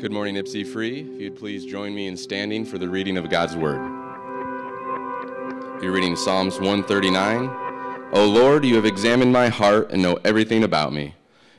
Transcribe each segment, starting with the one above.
Good morning, Ypsi Free. If you'd please join me in standing for the reading of God's Word. You're reading Psalms 139. O Lord, you have examined my heart and know everything about me.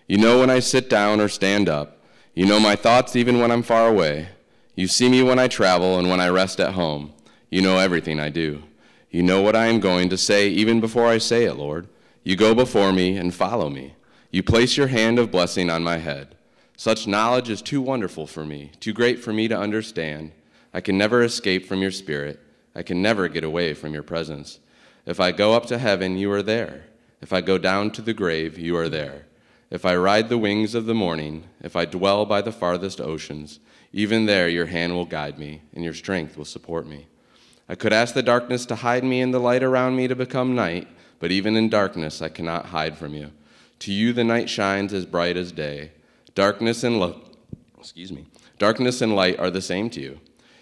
You know when I sit down or stand up. You know my thoughts even when I'm far away. You see me when I travel and when I rest at home. You know everything I do. You know what I am going to say even before I say it, Lord. You go before me and follow me. You place your hand of blessing on my head. Such knowledge is too wonderful for me, too great for me to understand. I can never escape from your spirit. I can never get away from your presence. If I go up to heaven, you are there. If I go down to the grave, you are there. If I ride the wings of the morning, if I dwell by the farthest oceans, even there your hand will guide me, and your strength will support me. I could ask the darkness to hide me and the light around me to become night, but even in darkness I cannot hide from you. To you the night shines as bright as day. Darkness and lo- excuse me. Darkness and light are the same to you.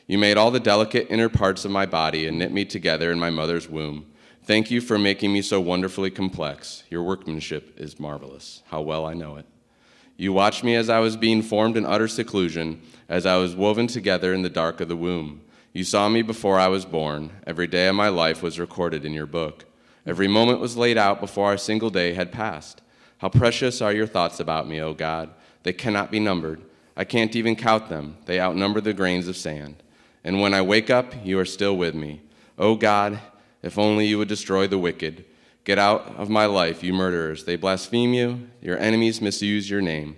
You made all the delicate inner parts of my body and knit me together in my mother's womb. Thank you for making me so wonderfully complex. Your workmanship is marvelous. How well I know it. You watched me as I was being formed in utter seclusion, as I was woven together in the dark of the womb. You saw me before I was born. Every day of my life was recorded in your book. Every moment was laid out before a single day had passed. How precious are your thoughts about me, O God. They cannot be numbered. I can't even count them. They outnumber the grains of sand. And when I wake up, you are still with me. O oh God, if only you would destroy the wicked. Get out of my life, you murderers. They blaspheme you. Your enemies misuse your name.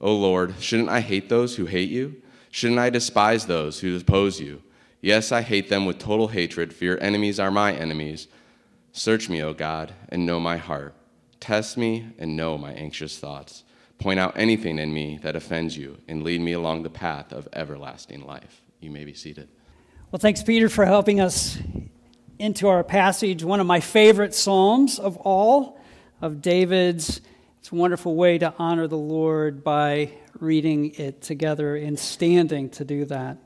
O oh Lord, shouldn't I hate those who hate you? Shouldn't I despise those who oppose you? Yes, I hate them with total hatred, for your enemies are my enemies. Search me, O God, and know my heart. Test me and know my anxious thoughts. Point out anything in me that offends you and lead me along the path of everlasting life. You may be seated. Well, thanks, Peter, for helping us into our passage, one of my favorite Psalms of all, of David's. It's a wonderful way to honor the Lord by reading it together and standing to do that.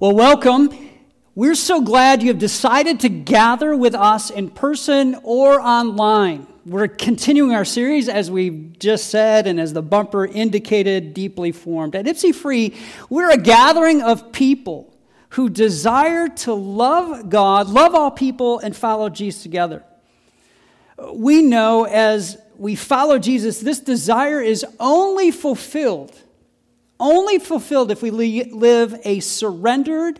Well, welcome. We're so glad you have decided to gather with us in person or online. We're continuing our series, as we just said, and as the bumper indicated, deeply formed. At Ypsi Free, we're a gathering of people who desire to love God, love all people, and follow Jesus together. We know as we follow Jesus, this desire is only fulfilled, only fulfilled if we live a surrendered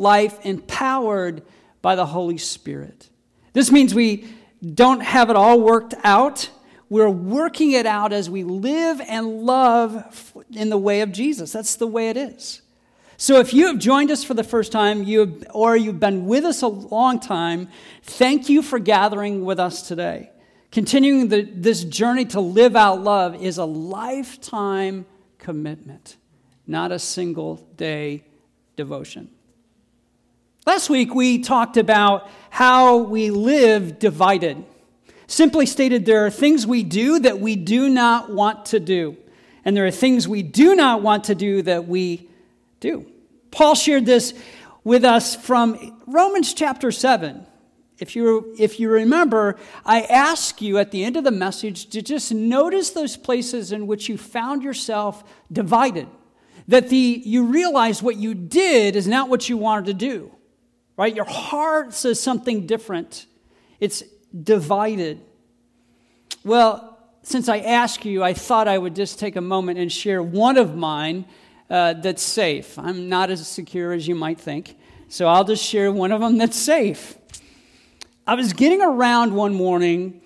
life empowered by the Holy Spirit. This means we don't have it all worked out. We're working it out as we live and love in the way of Jesus. That's the way it is. So if you have joined us for the first time, you have, or you've been with us a long time, thank you for gathering with us today. Continuing the, this journey to live out love is a lifetime commitment, not a single day devotion. Last week, we talked about how we live divided. Simply stated, there are things we do that we do not want to do, and there are things we do not want to do that we do. Paul shared this with us from Romans chapter 7. If you, if you remember, I ask you at the end of the message to just notice those places in which you found yourself divided. That the, you realize what you did is not what you wanted to do right? Your heart says something different, it's divided. Well, since I asked you, I thought I would just take a moment and share one of mine uh, that's safe. I'm not as secure as you might think, so I'll just share one of them that's safe. I was getting around one morning,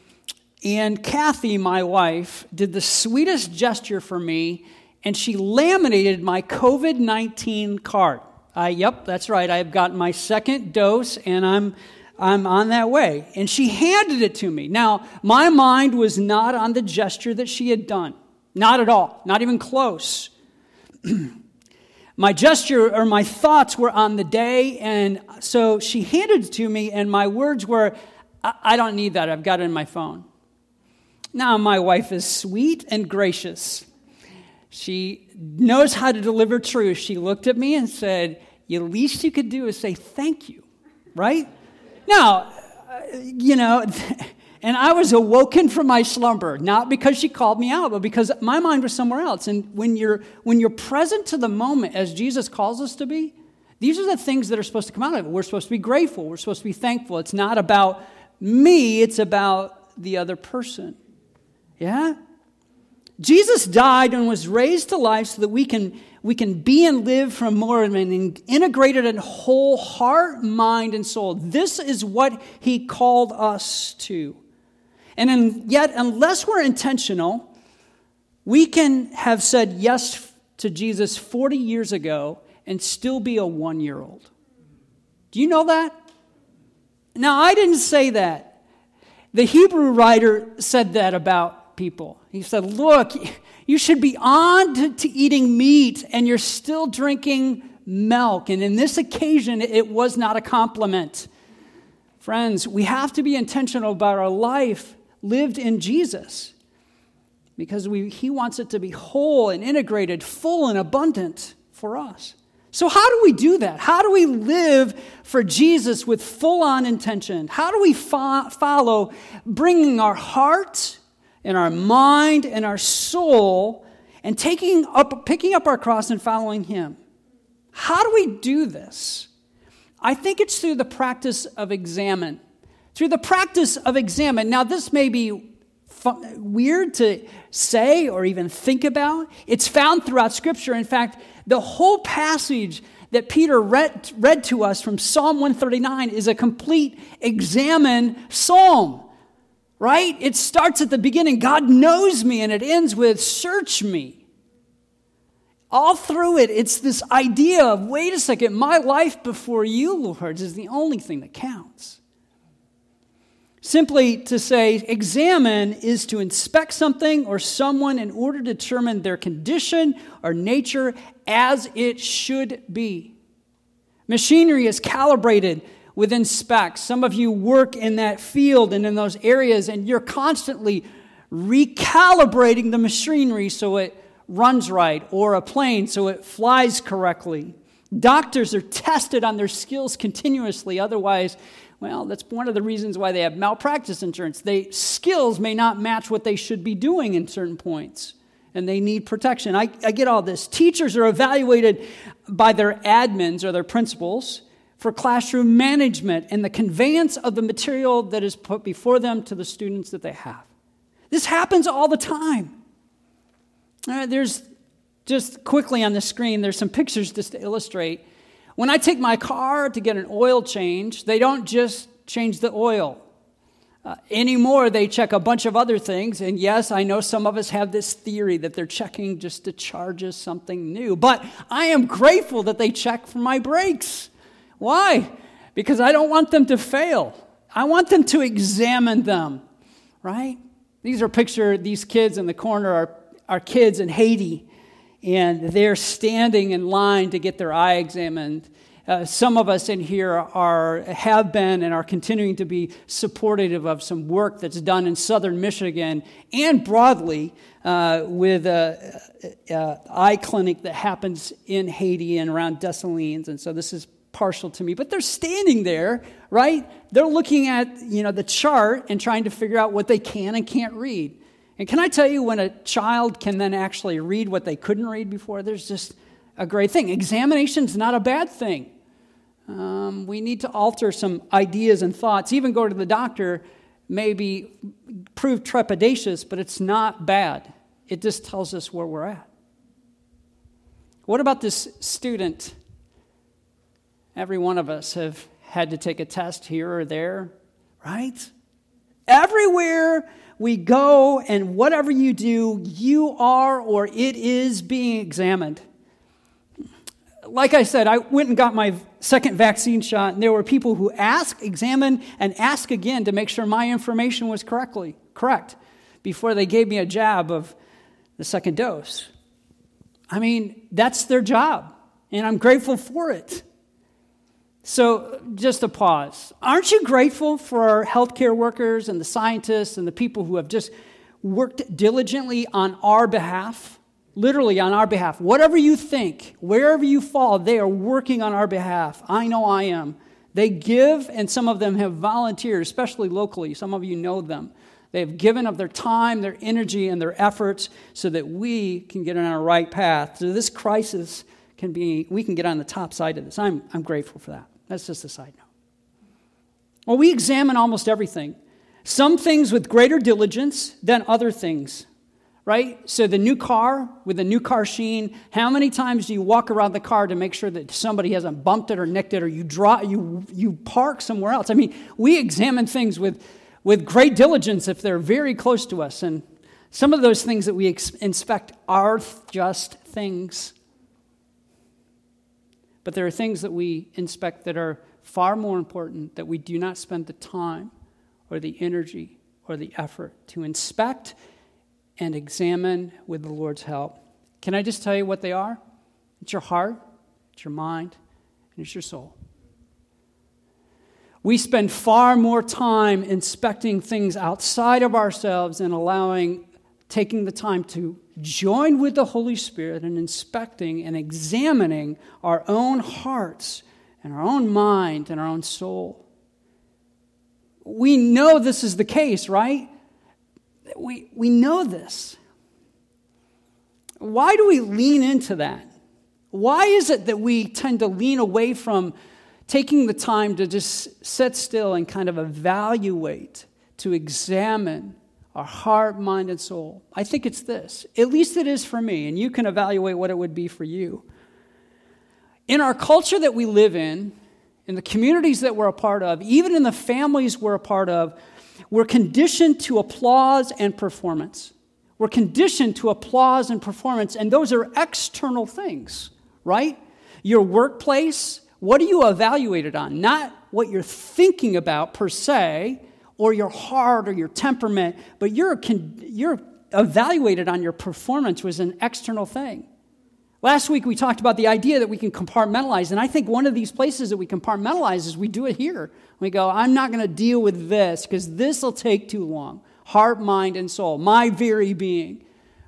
and Kathy, my wife, did the sweetest gesture for me, and she laminated my COVID 19 card. I, yep, that's right. I've gotten my second dose and I'm, I'm on that way. And she handed it to me. Now, my mind was not on the gesture that she had done. Not at all. Not even close. my gesture or my thoughts were on the day. And so she handed it to me, and my words were, I, I don't need that. I've got it in my phone. Now, my wife is sweet and gracious. She knows how to deliver truth. She looked at me and said, The least you could do is say thank you, right? Now, uh, you know, And I was awoken from my slumber, not because she called me out, but because my mind was somewhere else. And when you're, when you're present to the moment as Jesus calls us to be, these are the things that are supposed to come out of it. We're supposed to be grateful. We're supposed to be thankful. It's not about me, it's about the other person. Yeah? Jesus died and was raised to life so that we can, we can be and live from more of an integrated and whole heart, mind, and soul. This is what he called us to. And in, yet, unless we're intentional, we can have said yes to Jesus 40 years ago and still be a one year old. Do you know that? Now, I didn't say that. The Hebrew writer said that about people. He said, Look, you should be on to, to eating meat and you're still drinking milk. And in this occasion, it was not a compliment. Friends, we have to be intentional about our life lived in Jesus because we, He wants it to be whole and integrated, full and abundant for us. So, how do we do that? How do we live for Jesus with full on intention? How do we fo- follow bringing our heart and our mind and our soul and taking up, picking up our cross and following Him? How do we do this? I think it's through the practice of examine through the practice of examine. Now, this may be weird to say or even think about. It's found throughout Scripture. In fact, the whole passage that Peter read, read to us from Psalm 139 is a complete examine psalm, right? It starts at the beginning God knows me, and it ends with search me. All through it, it's this idea of wait a second, my life before you, Lord, is the only thing that counts. Simply to say, examine is to inspect something or someone in order to determine their condition or nature as it should be. Machinery is calibrated within specs. Some of you work in that field and in those areas, and you're constantly recalibrating the machinery so it runs right, or a plane so it flies correctly. Doctors are tested on their skills continuously, otherwise, well, that's one of the reasons why they have malpractice insurance. They skills may not match what they should be doing in certain points, and they need protection. I, I get all this. Teachers are evaluated by their admins or their principals for classroom management and the conveyance of the material that is put before them to the students that they have. This happens all the time. Uh, there's just quickly on the screen, there's some pictures just to illustrate when I take my car to get an oil change, they don't just change the oil. Uh, anymore, they check a bunch of other things. And yes, I know some of us have this theory that they're checking just to charge us something new. But I am grateful that they check for my brakes. Why? Because I don't want them to fail. I want them to examine them, right? These are picture these kids in the corner are, are kids in Haiti and they're standing in line to get their eye examined. Uh, some of us in here are have been and are continuing to be supportive of some work that's done in southern Michigan and broadly uh, with a, a, eye clinic that happens in Haiti and around Dessalines. And so this is partial to me, but they're standing there, right? They're looking at you know the chart and trying to figure out what they can and can't read. And can I tell you, when a child can then actually read what they couldn't read before, there's just a great thing. Examination's not a bad thing. Um, we need to alter some ideas and thoughts. Even go to the doctor maybe prove trepidatious, but it's not bad. It just tells us where we're at. What about this student? Every one of us have had to take a test here or there, right? Everywhere we go, and whatever you do, you are or it is being examined. Like I said, I went and got my second vaccine shot, and there were people who asked, examined, and asked again to make sure my information was correctly correct before they gave me a jab of the second dose. I mean, that's their job, and I'm grateful for it. So, just a pause. Aren't you grateful for our healthcare workers and the scientists and the people who have just worked diligently on our behalf? Literally on our behalf. Whatever you think, wherever you fall, they are working on our behalf. I know I am. They give, and some of them have volunteered, especially locally. Some of you know them. They have given of their time, their energy, and their efforts so that we can get on our right path. So this crisis can be, we can get on the top side of this. I'm, I'm grateful for that. That's just a side note. Well, we examine almost everything. Some things with greater diligence than other things, right? So, the new car with the new car sheen, how many times do you walk around the car to make sure that somebody hasn't bumped it or nicked it or you, draw, you, you park somewhere else? I mean, we examine things with, with great diligence if they're very close to us. And some of those things that we ex- inspect are just things. But there are things that we inspect that are far more important that we do not spend the time or the energy or the effort to inspect and examine with the Lord's help. Can I just tell you what they are? It's your heart, it's your mind, and it's your soul. We spend far more time inspecting things outside of ourselves and allowing, taking the time to join with the Holy Spirit in inspecting and examining our own hearts and our own mind and our own soul. We know this is the case, right? We, we know this. Why do we lean into that? Why is it that we tend to lean away from taking the time to just sit still and kind of evaluate, to examine our heart, mind, and soul? I think it's this. At least it is for me, and you can evaluate what it would be for you. In our culture that we live in, in the communities that we're a part of, even in the families we're a part of, we're conditioned to applause and performance. We're conditioned to applause and performance, and those are external things, right? Your workplace, what are you evaluated on? Not what you're thinking about per se, or your heart or your temperament, but you're, you're evaluated on your performance was an external thing. Last week we talked about the idea that we can compartmentalize, and I think one of these places that we compartmentalize is we do it here. We go, I'm not going to deal with this because this will take too long. Heart, mind, and soul, my very being.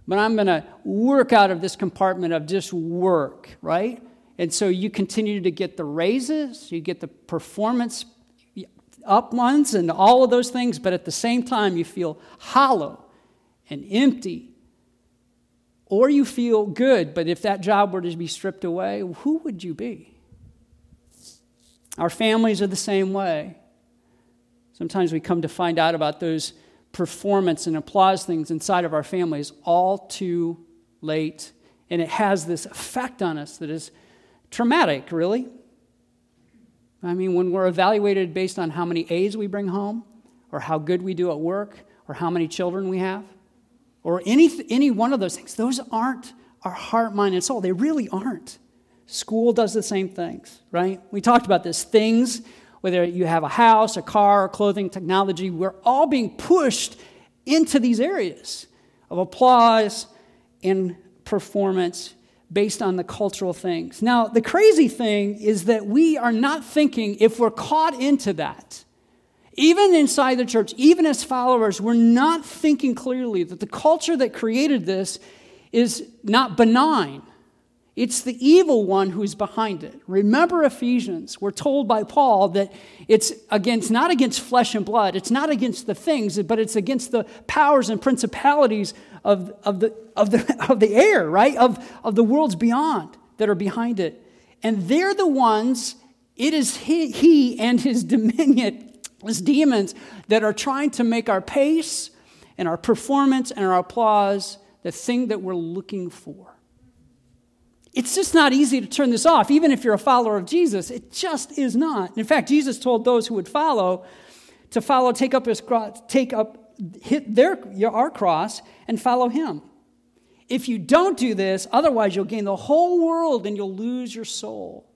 But I'm going to work out of this compartment of just work, right? And so you continue to get the raises, you get the performance up ones, and all of those things, but at the same time, you feel hollow and empty or you feel good, but if that job were to be stripped away, who would you be? Our families are the same way. Sometimes we come to find out about those performance and applause things inside of our families all too late. And it has this effect on us that is traumatic, really. I mean, when we're evaluated based on how many A's we bring home, or how good we do at work, or how many children we have, or any, any one of those things. Those aren't our heart, mind, and soul. They really aren't. School does the same things, right? We talked about this. Things, whether you have a house, a car, clothing, technology, we're all being pushed into these areas of applause and performance based on the cultural things. Now, the crazy thing is that we are not thinking if we're caught into that even inside the church, even as followers, we're not thinking clearly that the culture that created this is not benign. It's the evil one who's behind it. Remember Ephesians. We're told by Paul that it's against not against flesh and blood, it's not against the things, but it's against the powers and principalities of, of, the, of, the, of the air, right? Of, of the worlds beyond that are behind it. And they're the ones, it is he, he and his dominion it's demons that are trying to make our pace and our performance and our applause the thing that we're looking for. It's just not easy to turn this off, even if you're a follower of Jesus. It just is not. In fact, Jesus told those who would follow to follow, take up his cross, take up hit their our cross and follow him. If you don't do this, otherwise you'll gain the whole world and you'll lose your soul.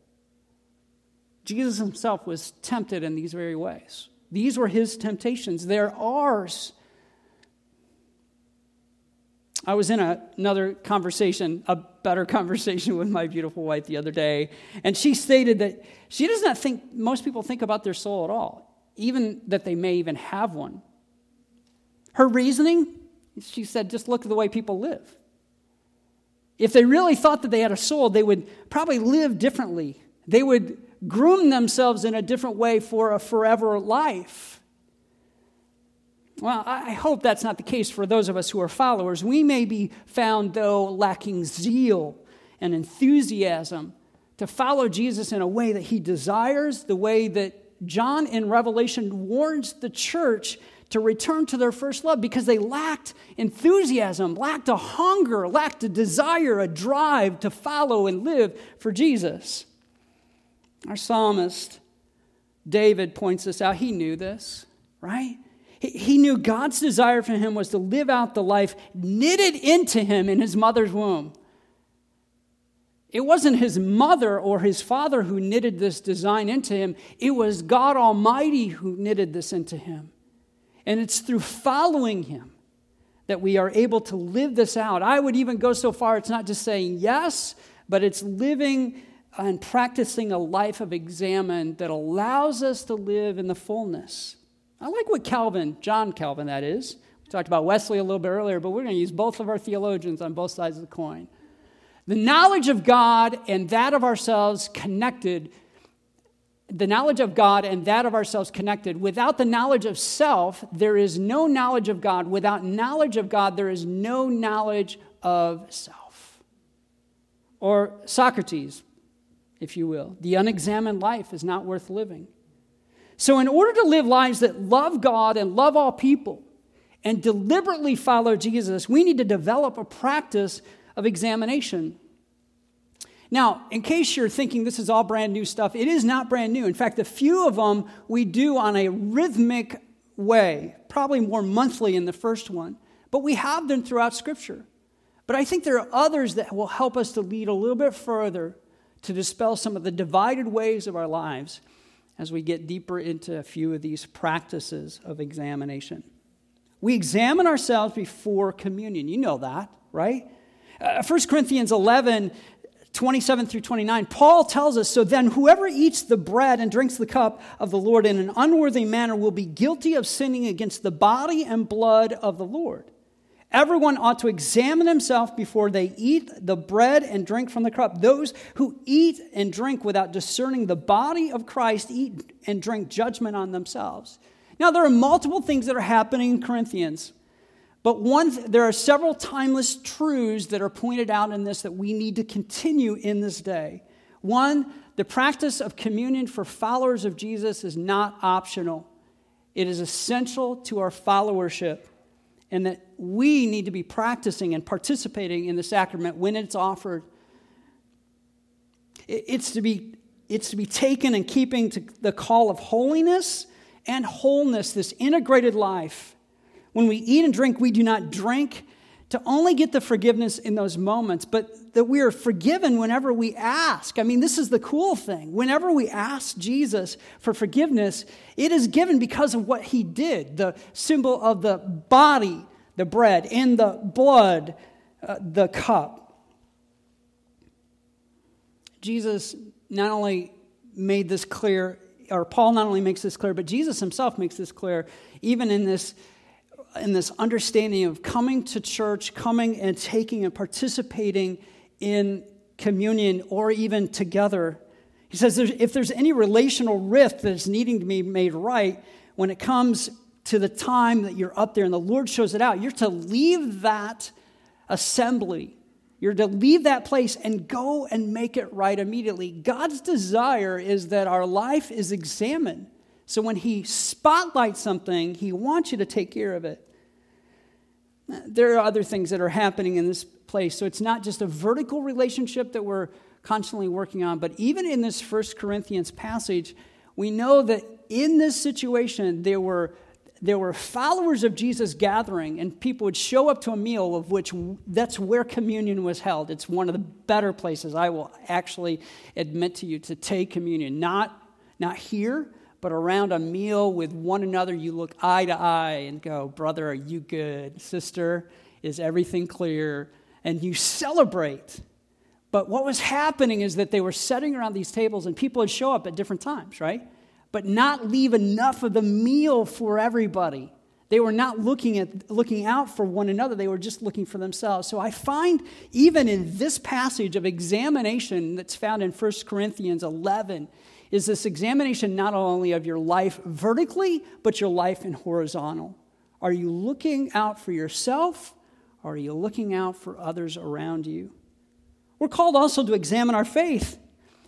Jesus himself was tempted in these very ways. These were his temptations, they're ours. I was in a, another conversation, a better conversation with my beautiful wife the other day, and she stated that she does not think most people think about their soul at all, even that they may even have one. Her reasoning, she said, just look at the way people live. If they really thought that they had a soul, they would probably live differently. They would groom themselves in a different way for a forever life. Well, I hope that's not the case for those of us who are followers. We may be found, though, lacking zeal and enthusiasm to follow Jesus in a way that he desires, the way that John in Revelation warns the church to return to their first love because they lacked enthusiasm, lacked a hunger, lacked a desire, a drive to follow and live for Jesus. Our psalmist, David, points this out. He knew this, right? He knew God's desire for him was to live out the life knitted into him in his mother's womb. It wasn't his mother or his father who knitted this design into him, it was God Almighty who knitted this into him. And it's through following him that we are able to live this out. I would even go so far, it's not just saying yes, but it's living and practicing a life of examine that allows us to live in the fullness I like what Calvin, John Calvin, that is. We talked about Wesley a little bit earlier, but we're going to use both of our theologians on both sides of the coin. The knowledge of God and that of ourselves connected, the knowledge of God and that of ourselves connected. Without the knowledge of self, there is no knowledge of God. Without knowledge of God, there is no knowledge of self. Or Socrates, if you will, the unexamined life is not worth living. So, in order to live lives that love God and love all people and deliberately follow Jesus, we need to develop a practice of examination. Now, in case you're thinking this is all brand new stuff, it is not brand new. In fact, a few of them we do on a rhythmic way, probably more monthly in the first one, but we have them throughout Scripture. But I think there are others that will help us to lead a little bit further to dispel some of the divided ways of our lives as we get deeper into a few of these practices of examination. We examine ourselves before communion. You know that, right? Uh, 1 Corinthians 11, 27 through 29, Paul tells us So then, whoever eats the bread and drinks the cup of the Lord in an unworthy manner will be guilty of sinning against the body and blood of the Lord. Everyone ought to examine himself before they eat the bread and drink from the cup. Those who eat and drink without discerning the body of Christ eat and drink judgment on themselves. Now, there are multiple things that are happening in Corinthians, but one, there are several timeless truths that are pointed out in this that we need to continue in this day. One, the practice of communion for followers of Jesus is not optional, it is essential to our followership and that we need to be practicing and participating in the sacrament when it's offered. It's to be, it's to be taken in keeping to the call of holiness and wholeness, this integrated life. When we eat and drink, we do not drink to only get the forgiveness in those moments, but that we are forgiven whenever we ask. I mean, this is the cool thing. Whenever we ask Jesus for forgiveness, it is given because of what he did the symbol of the body, the bread, and the blood, uh, the cup. Jesus not only made this clear, or Paul not only makes this clear, but Jesus himself makes this clear, even in this in this understanding of coming to church, coming and taking and participating in communion or even together. He says if there's any relational rift that is needing to be made right, when it comes to the time that you're up there and the Lord shows it out, you're to leave that assembly. You're to leave that place and go and make it right immediately. God's desire is that our life is examined so when he spotlights something, he wants you to take care of it. There are other things that are happening in this place. So it's not just a vertical relationship that we're constantly working on, but even in this First Corinthians passage, we know that in this situation, there were there were followers of Jesus gathering, and people would show up to a meal of which that's where communion was held. It's one of the better places I will actually admit to you to take communion. Not, not here, but around a meal with one another, you look eye to eye and go, Brother, are you good? Sister, is everything clear? And you celebrate. But what was happening is that they were sitting around these tables and people would show up at different times, right? But not leave enough of the meal for everybody. They were not looking, at, looking out for one another, they were just looking for themselves. So I find even in this passage of examination that's found in 1 Corinthians 11, is this examination not only of your life vertically, but your life in horizontal. Are you looking out for yourself or are you looking out for others around you? We're called also to examine our faith.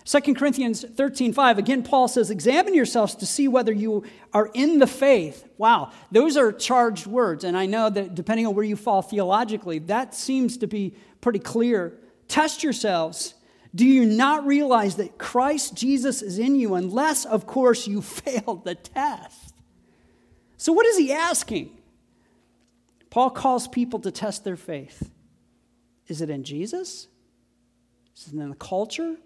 2 Corinthians 13, 5, again, Paul says, Examine yourselves to see whether you are in the faith. Wow, those are charged words. And I know that depending on where you fall theologically, that seems to be pretty clear. Test yourselves. Do you not realize that Christ Jesus is in you, unless, of course, you failed the test? So, what is he asking? Paul calls people to test their faith. Is it in Jesus? Is it in the culture?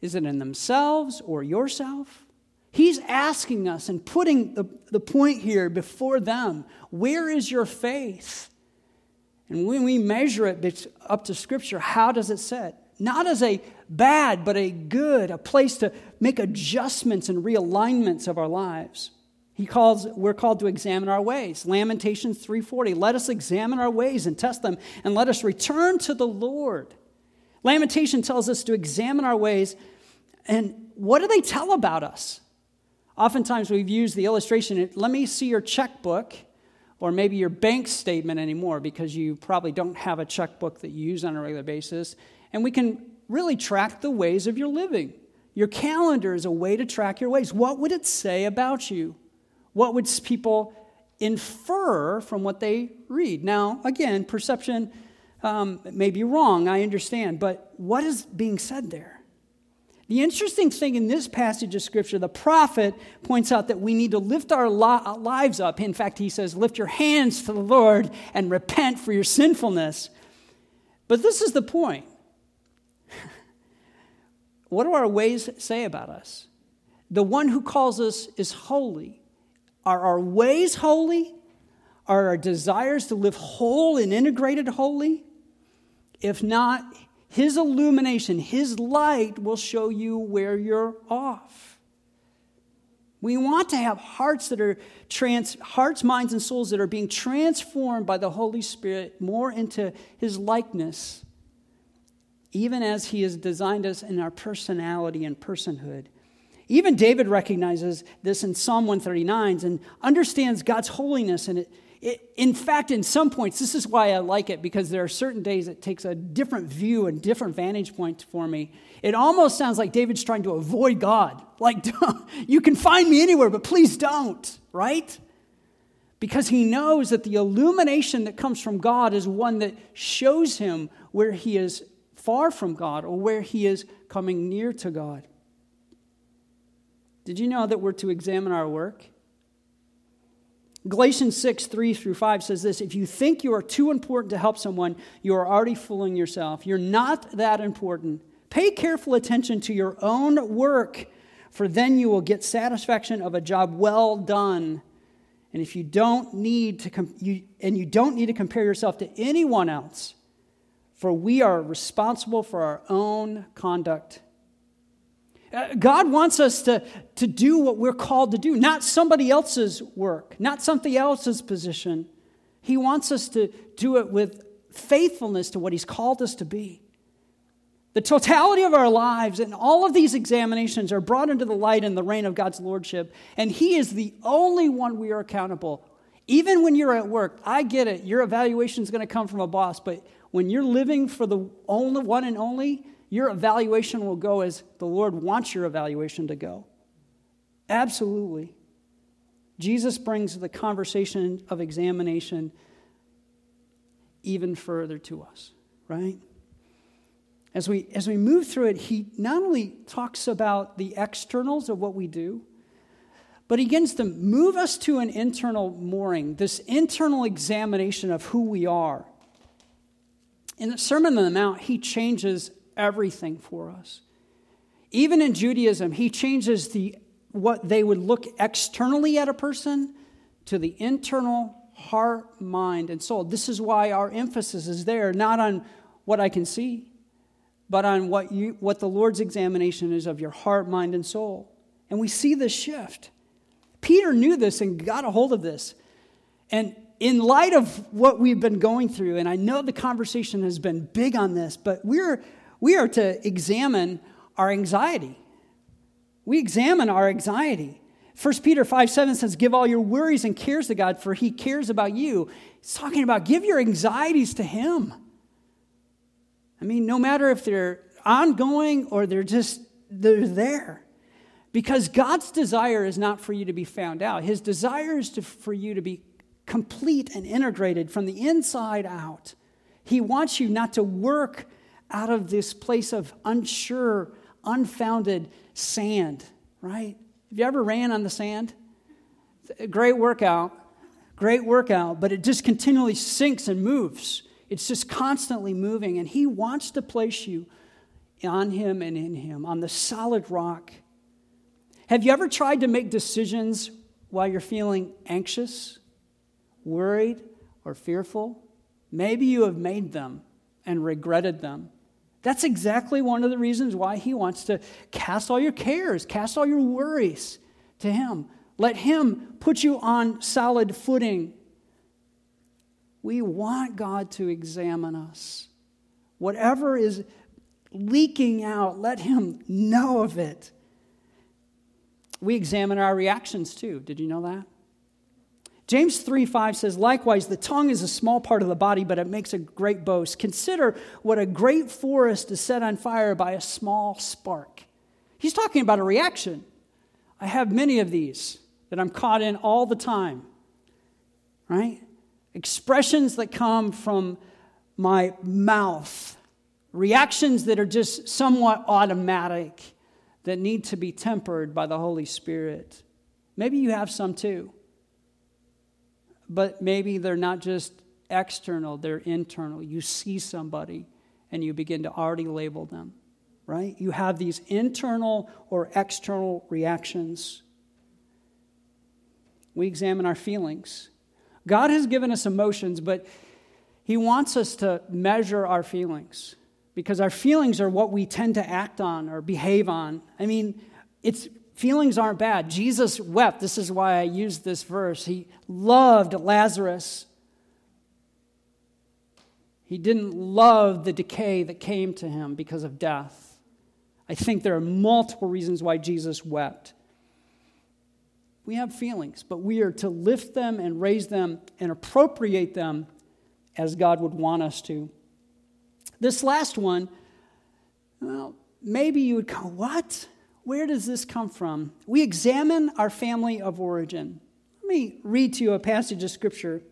Is it in themselves or yourself? He's asking us and putting the, the point here before them where is your faith? And when we measure it up to Scripture, how does it set? Not as a bad, but a good, a place to make adjustments and realignments of our lives. He calls, we're called to examine our ways. Lamentations 3:40. Let us examine our ways and test them, and let us return to the Lord. Lamentation tells us to examine our ways. And what do they tell about us? Oftentimes we've used the illustration let me see your checkbook or maybe your bank statement anymore because you probably don't have a checkbook that you use on a regular basis. And we can really track the ways of your living. Your calendar is a way to track your ways. What would it say about you? What would people infer from what they read? Now, again, perception um, may be wrong, I understand, but what is being said there? The interesting thing in this passage of Scripture, the prophet points out that we need to lift our lives up. In fact, he says, Lift your hands to the Lord and repent for your sinfulness. But this is the point. what do our ways say about us? The one who calls us is holy. Are our ways holy? Are our desires to live whole and integrated holy? If not, His illumination, His light will show you where you're off. We want to have hearts that are trans, hearts, minds, and souls that are being transformed by the Holy Spirit more into His likeness, even as He has designed us in our personality and personhood. Even David recognizes this in Psalm 139 and understands God's holiness and it it, in fact, in some points, this is why I like it because there are certain days it takes a different view and different vantage point for me. It almost sounds like David's trying to avoid God. Like, you can find me anywhere, but please don't, right? Because he knows that the illumination that comes from God is one that shows him where he is far from God or where he is coming near to God. Did you know that we're to examine our work? Galatians 6, 3 through 5 says this If you think you are too important to help someone, you are already fooling yourself. You're not that important. Pay careful attention to your own work, for then you will get satisfaction of a job well done. And if you don't need to, you, and you don't need to compare yourself to anyone else, for we are responsible for our own conduct. Uh, God wants us to, to do what we're called to do, not somebody else's work, not something else's position. He wants us to do it with faithfulness to what He's called us to be. The totality of our lives and all of these examinations are brought into the light in the reign of God's Lordship, and He is the only one we are accountable. Even when you're at work, I get it, your evaluation is going to come from a boss, but when you're living for the only one and only, your evaluation will go as the Lord wants your evaluation to go. Absolutely. Jesus brings the conversation of examination even further to us, right? As we, as we move through it, he not only talks about the externals of what we do, but he begins to move us to an internal mooring, this internal examination of who we are. In the Sermon on the Mount, he changes everything for us. Even in Judaism, he changes the what they would look externally at a person to the internal heart, mind, and soul. This is why our emphasis is there, not on what I can see, but on what you what the Lord's examination is of your heart, mind, and soul. And we see this shift. Peter knew this and got a hold of this. And in light of what we've been going through, and I know the conversation has been big on this, but we're we are to examine our anxiety. We examine our anxiety. 1 Peter 5 7 says, Give all your worries and cares to God, for he cares about you. It's talking about give your anxieties to him. I mean, no matter if they're ongoing or they're just they're there. Because God's desire is not for you to be found out. His desire is to, for you to be complete and integrated from the inside out. He wants you not to work out of this place of unsure, unfounded sand, right? Have you ever ran on the sand? Great workout, great workout, but it just continually sinks and moves. It's just constantly moving, and He wants to place you on Him and in Him, on the solid rock. Have you ever tried to make decisions while you're feeling anxious, worried, or fearful? Maybe you have made them and regretted them. That's exactly one of the reasons why He wants to cast all your cares, cast all your worries to Him. Let Him put you on solid footing we want God to examine us. Whatever is leaking out, let Him know of it. We examine our reactions too. Did you know that? James 3 5 says, Likewise, the tongue is a small part of the body, but it makes a great boast. Consider what a great forest is set on fire by a small spark. He's talking about a reaction. I have many of these that I'm caught in all the time, right? expressions that come from my mouth, reactions that are just somewhat automatic that need to be tempered by the Holy Spirit. Maybe you have some too, but maybe they're not just external, they're internal. You see somebody and you begin to already label them, right? You have these internal or external reactions. We examine our feelings. God has given us emotions, but He wants us to measure our feelings because our feelings are what we tend to act on or behave on. I mean, it's feelings aren't bad. Jesus wept. This is why I used this verse. He loved Lazarus. He didn't love the decay that came to him because of death. I think there are multiple reasons why Jesus wept. We have feelings, but we are to lift them and raise them and appropriate them as God would want us to. This last one, well, maybe you would go, What? Where does this come from? We examine our family of origin. Let me read to you a passage of scripture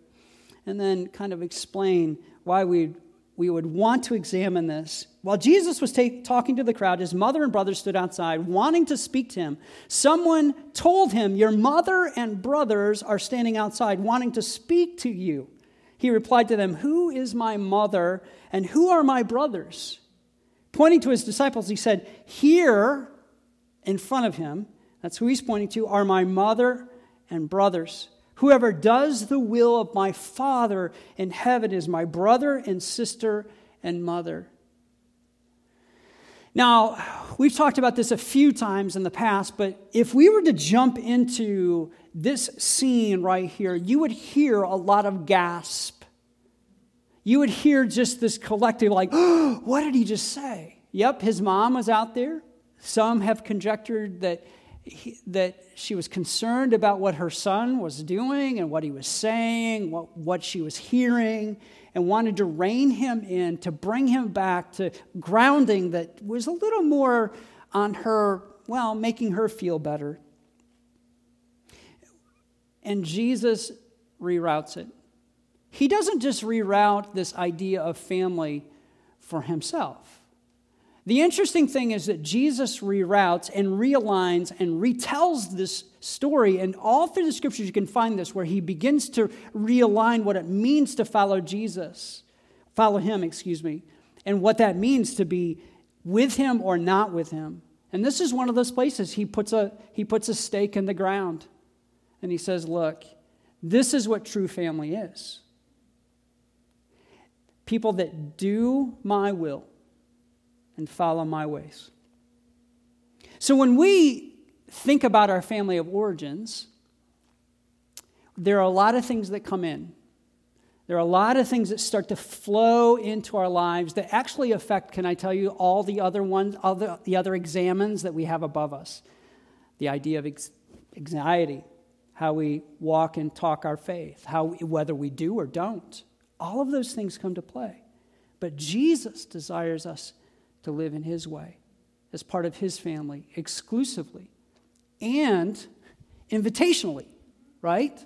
and then kind of explain why we we would want to examine this. While Jesus was ta- talking to the crowd, his mother and brother stood outside, wanting to speak to him. Someone told him, Your mother and brothers are standing outside, wanting to speak to you. He replied to them, Who is my mother and who are my brothers? Pointing to his disciples, he said, Here in front of him, that's who he's pointing to, are my mother and brothers. Whoever does the will of my Father in heaven is my brother and sister and mother. Now, we've talked about this a few times in the past, but if we were to jump into this scene right here, you would hear a lot of gasp. You would hear just this collective, like, oh, what did he just say? Yep, his mom was out there. Some have conjectured that he, that she was concerned about what her son was doing and what he was saying, what, what she was hearing, and wanted to rein him in, to bring him back to grounding that was a little more on her, well, making her feel better. And Jesus reroutes it. He doesn't just reroute this idea of family for himself. The interesting thing is that Jesus reroutes and realigns and retells this story. And all through the scriptures, you can find this where he begins to realign what it means to follow Jesus, follow him, excuse me, and what that means to be with him or not with him. And this is one of those places he puts a, he puts a stake in the ground and he says, Look, this is what true family is people that do my will and follow my ways. So when we think about our family of origins, there are a lot of things that come in. There are a lot of things that start to flow into our lives that actually affect, can I tell you, all the other ones, all the, the other examines that we have above us. The idea of ex- anxiety, how we walk and talk our faith, how whether we do or don't. All of those things come to play. But Jesus desires us to live in his way as part of his family exclusively and invitationally, right?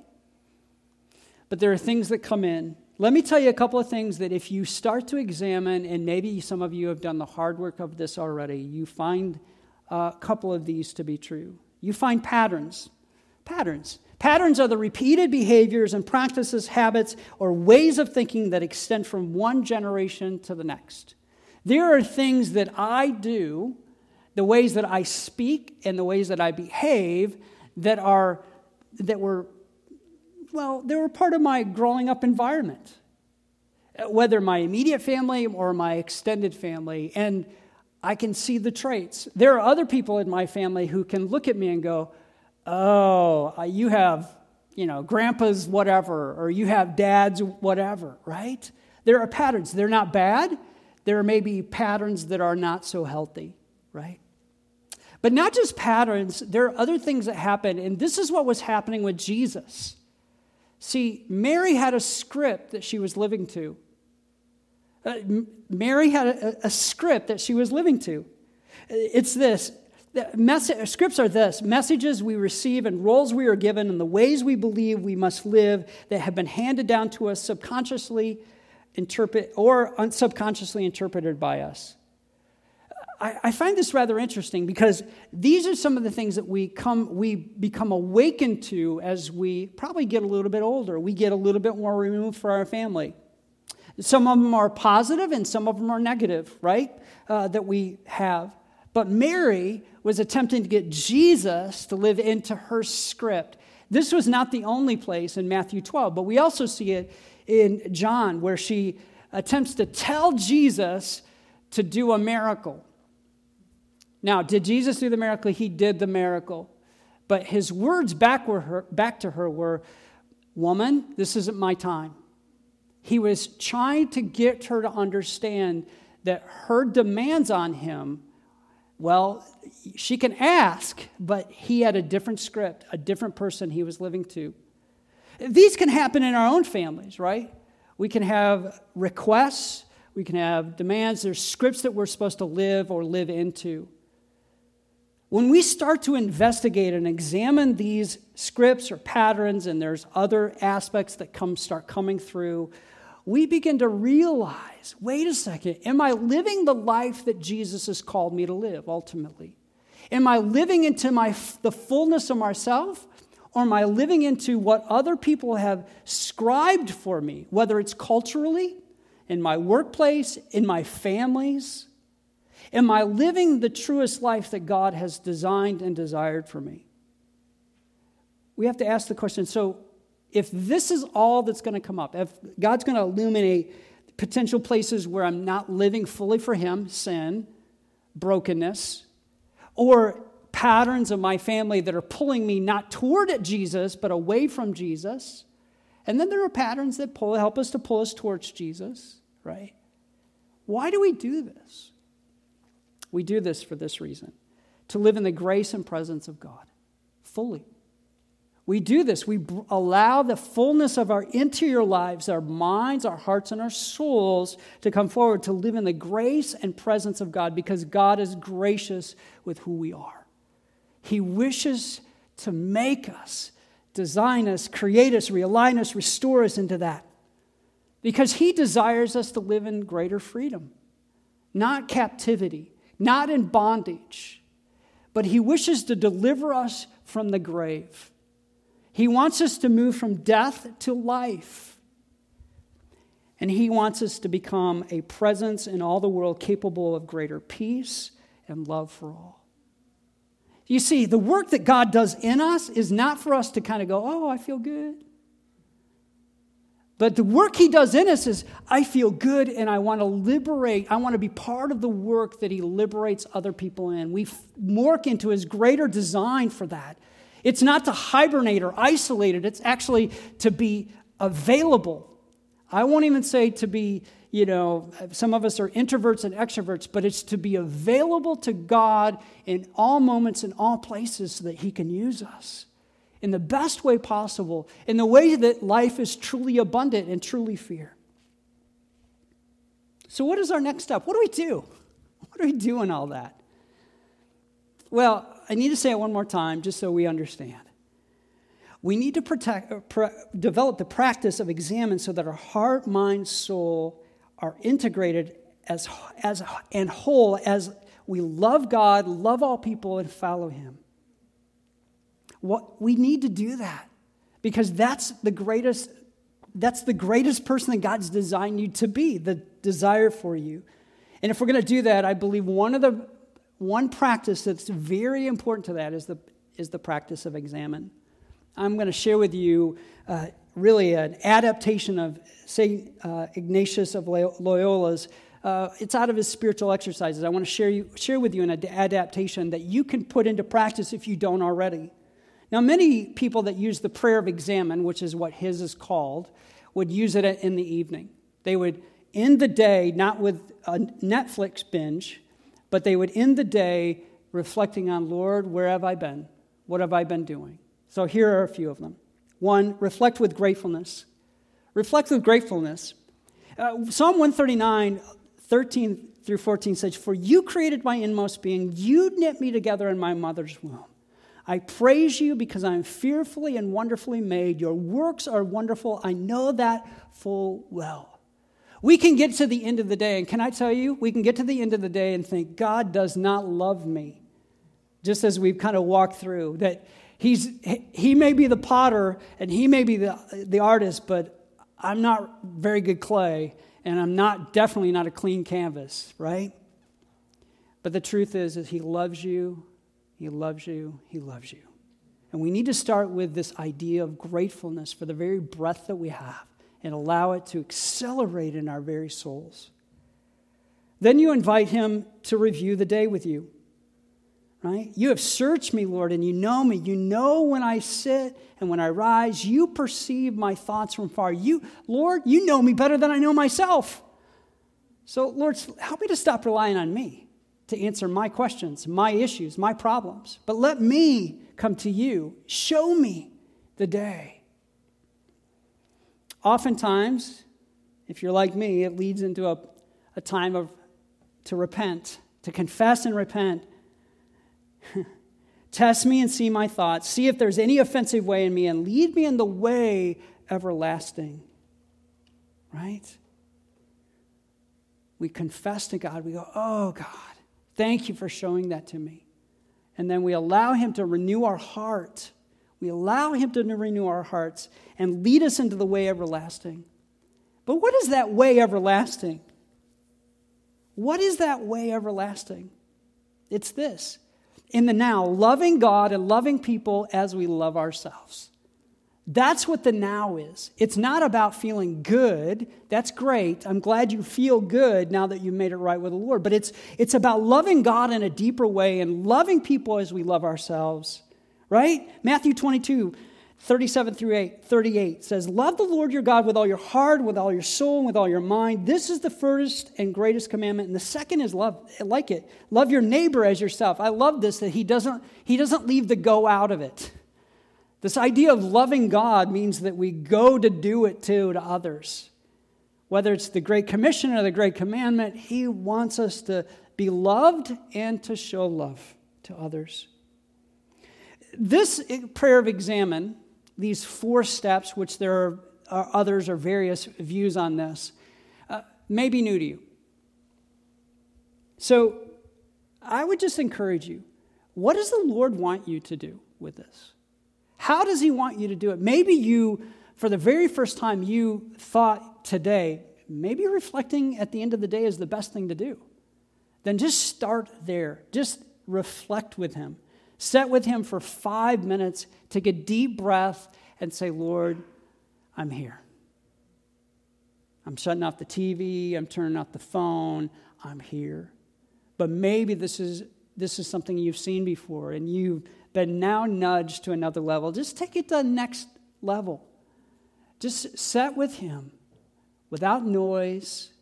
But there are things that come in. Let me tell you a couple of things that if you start to examine, and maybe some of you have done the hard work of this already, you find a couple of these to be true. You find patterns. Patterns. Patterns are the repeated behaviors and practices, habits, or ways of thinking that extend from one generation to the next. There are things that I do, the ways that I speak and the ways that I behave that are that were well, they were part of my growing up environment. Whether my immediate family or my extended family, and I can see the traits. There are other people in my family who can look at me and go, oh, uh, you have, you know, grandpa's whatever, or you have dad's whatever, right? There are patterns. They're not bad. There may be patterns that are not so healthy, right? But not just patterns, there are other things that happen, and this is what was happening with Jesus. See, Mary had a script that she was living to. Uh, Mary had a, a script that she was living to. It's this the scripts are this messages we receive and roles we are given and the ways we believe we must live that have been handed down to us subconsciously interpret or subconsciously interpreted by us. I, I find this rather interesting because these are some of the things that we come we become awakened to as we probably get a little bit older. We get a little bit more removed from our family. Some of them are positive and some of them are negative, right? Uh, that we have. But Mary was attempting to get Jesus to live into her script. This was not the only place in Matthew 12, but we also see it in John, where she attempts to tell Jesus to do a miracle. Now, did Jesus do the miracle? He did the miracle. But his words back, were her, back to her were, Woman, this isn't my time. He was trying to get her to understand that her demands on him well, she can ask, but he had a different script, a different person he was living to. These can happen in our own families, right? We can have requests, we can have demands, there's scripts that we're supposed to live or live into. When we start to investigate and examine these scripts or patterns, and there's other aspects that come start coming through, we begin to realize wait a second, am I living the life that Jesus has called me to live ultimately? Am I living into my, the fullness of myself? Or am I living into what other people have scribed for me, whether it's culturally, in my workplace, in my families? Am I living the truest life that God has designed and desired for me? We have to ask the question so, if this is all that's going to come up, if God's going to illuminate potential places where I'm not living fully for Him, sin, brokenness, or patterns of my family that are pulling me not toward Jesus, but away from Jesus. And then there are patterns that pull, help us to pull us towards Jesus, right? Why do we do this? We do this for this reason to live in the grace and presence of God fully. We do this. We allow the fullness of our interior lives, our minds, our hearts, and our souls to come forward to live in the grace and presence of God because God is gracious with who we are. He wishes to make us, design us, create us, realign us, restore us into that because He desires us to live in greater freedom, not captivity, not in bondage, but He wishes to deliver us from the grave. He wants us to move from death to life. And He wants us to become a presence in all the world capable of greater peace and love for all. You see, the work that God does in us is not for us to kind of go, oh, I feel good. But the work he does in us is, I feel good and I want to liberate. I want to be part of the work that he liberates other people in. We work into his greater design for that. It's not to hibernate or isolate it, it's actually to be available. I won't even say to be, you know, some of us are introverts and extroverts, but it's to be available to God in all moments and all places so that He can use us. in the best way possible, in the way that life is truly abundant and truly fear. So, what is our next step? What do we do? What do we do in all that? Well, I need to say it one more time just so we understand. We need to protect, develop the practice of Examen so that our heart, mind, soul are integrated as, as and whole as we love God, love all people, and follow Him. What, we need to do that because that's the greatest that's the greatest person that God's designed you to be, the desire for you. And if we're going to do that, I believe one of the one practice that's very important to that is the is the practice of Examen. I'm going to share with you uh, really an adaptation of St. Uh, Ignatius of Loyola's. Uh, it's out of his spiritual exercises. I want to share, you, share with you an ad- adaptation that you can put into practice if you don't already. Now, many people that use the prayer of Examen, which is what his is called, would use it in the evening. They would end the day not with a Netflix binge, but they would end the day reflecting on, Lord, where have I been? What have I been doing? So here are a few of them. One, reflect with gratefulness. Reflect with gratefulness. Uh, Psalm 139, 13 through 14 says, For you created my inmost being, you knit me together in my mother's womb. I praise you because I am fearfully and wonderfully made. Your works are wonderful. I know that full well. We can get to the end of the day, and can I tell you, we can get to the end of the day and think, God does not love me. Just as we've kind of walked through, that He's, he may be the potter and he may be the, the artist, but I'm not very good clay and I'm not definitely not a clean canvas, right? But the truth is, is he loves you, he loves you, he loves you. And we need to start with this idea of gratefulness for the very breath that we have and allow it to accelerate in our very souls. Then you invite him to review the day with you right? You have searched me, Lord, and you know me. You know when I sit and when I rise. You perceive my thoughts from far. You, Lord, you know me better than I know myself. So, Lord, help me to stop relying on me to answer my questions, my issues, my problems. But let me come to you. Show me the day. Oftentimes, if you're like me, it leads into a, a time of to repent, to confess and repent Test me and see my thoughts. See if there's any offensive way in me and lead me in the way everlasting. Right? We confess to God. We go, Oh, God, thank you for showing that to me. And then we allow Him to renew our heart. We allow Him to renew our hearts and lead us into the way everlasting. But what is that way everlasting? What is that way everlasting? It's this in the now, loving God and loving people as we love ourselves. That's what the now is. It's not about feeling good. That's great. I'm glad you feel good now that you made it right with the Lord. But it's, it's about loving God in a deeper way and loving people as we love ourselves, right? Matthew 22, 37 through 8, 38 says, Love the Lord your God with all your heart, with all your soul, and with all your mind. This is the first and greatest commandment. And the second is love, like it. Love your neighbor as yourself. I love this that he doesn't, he doesn't leave the go out of it. This idea of loving God means that we go to do it too to others. Whether it's the Great Commission or the Great Commandment, he wants us to be loved and to show love to others. This prayer of Examen these four steps, which there are, are others or various views on this, uh, may be new to you. So I would just encourage you what does the Lord want you to do with this? How does He want you to do it? Maybe you, for the very first time, you thought today, maybe reflecting at the end of the day is the best thing to do. Then just start there. Just reflect with Him. Set with Him for five minutes, take a deep breath, and say, Lord, I'm here. I'm shutting off the TV, I'm turning off the phone, I'm here. But maybe this is, this is something you've seen before and you've been now nudged to another level. Just take it to the next level. Just set with Him without noise,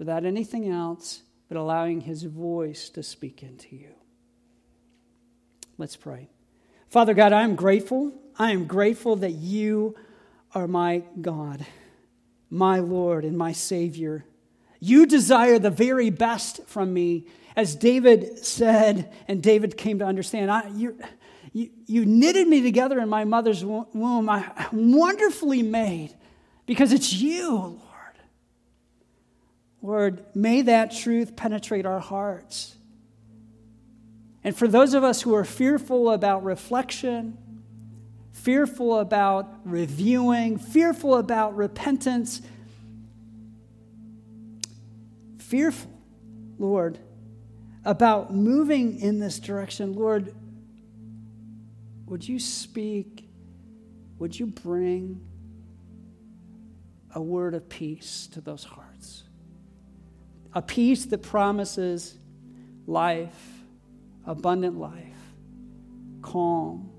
without anything else, but allowing His voice to speak into you. Let's pray. Father God, I am grateful. I am grateful that you are my God, my Lord, and my Savior. You desire the very best from me. As David said, and David came to understand, I, you, you knitted me together in my mother's womb. I, wonderfully made because it's you, Lord. Lord, may that truth penetrate our hearts. And for those of us who are fearful about reflection, fearful about reviewing, fearful about repentance, fearful, Lord, about moving in this direction, Lord, would you speak? Would you bring a word of peace to those hearts? A peace that promises life, abundant life, calm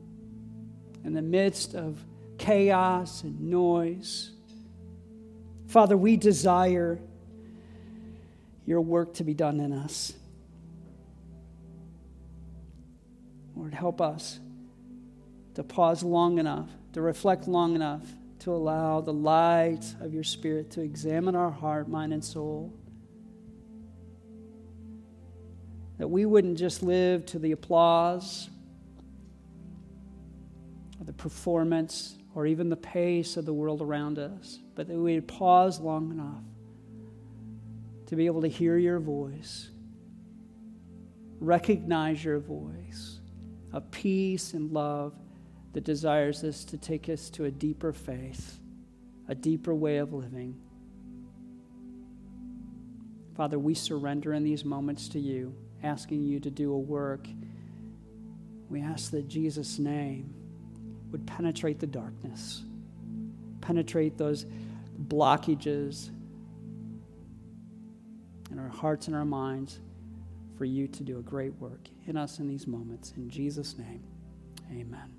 in the midst of chaos and noise. Father, we desire your work to be done in us. Lord, help us to pause long enough, to reflect long enough, to allow the light of your Spirit to examine our heart, mind, and soul. That we wouldn't just live to the applause, or the performance, or even the pace of the world around us, but that we would pause long enough to be able to hear your voice, recognize your voice of peace and love that desires us to take us to a deeper faith, a deeper way of living. Father, we surrender in these moments to you, asking you to do a work. We ask that Jesus' name would penetrate the darkness, penetrate those blockages in our hearts and our minds for you to do a great work in us in these moments. In Jesus' name, amen.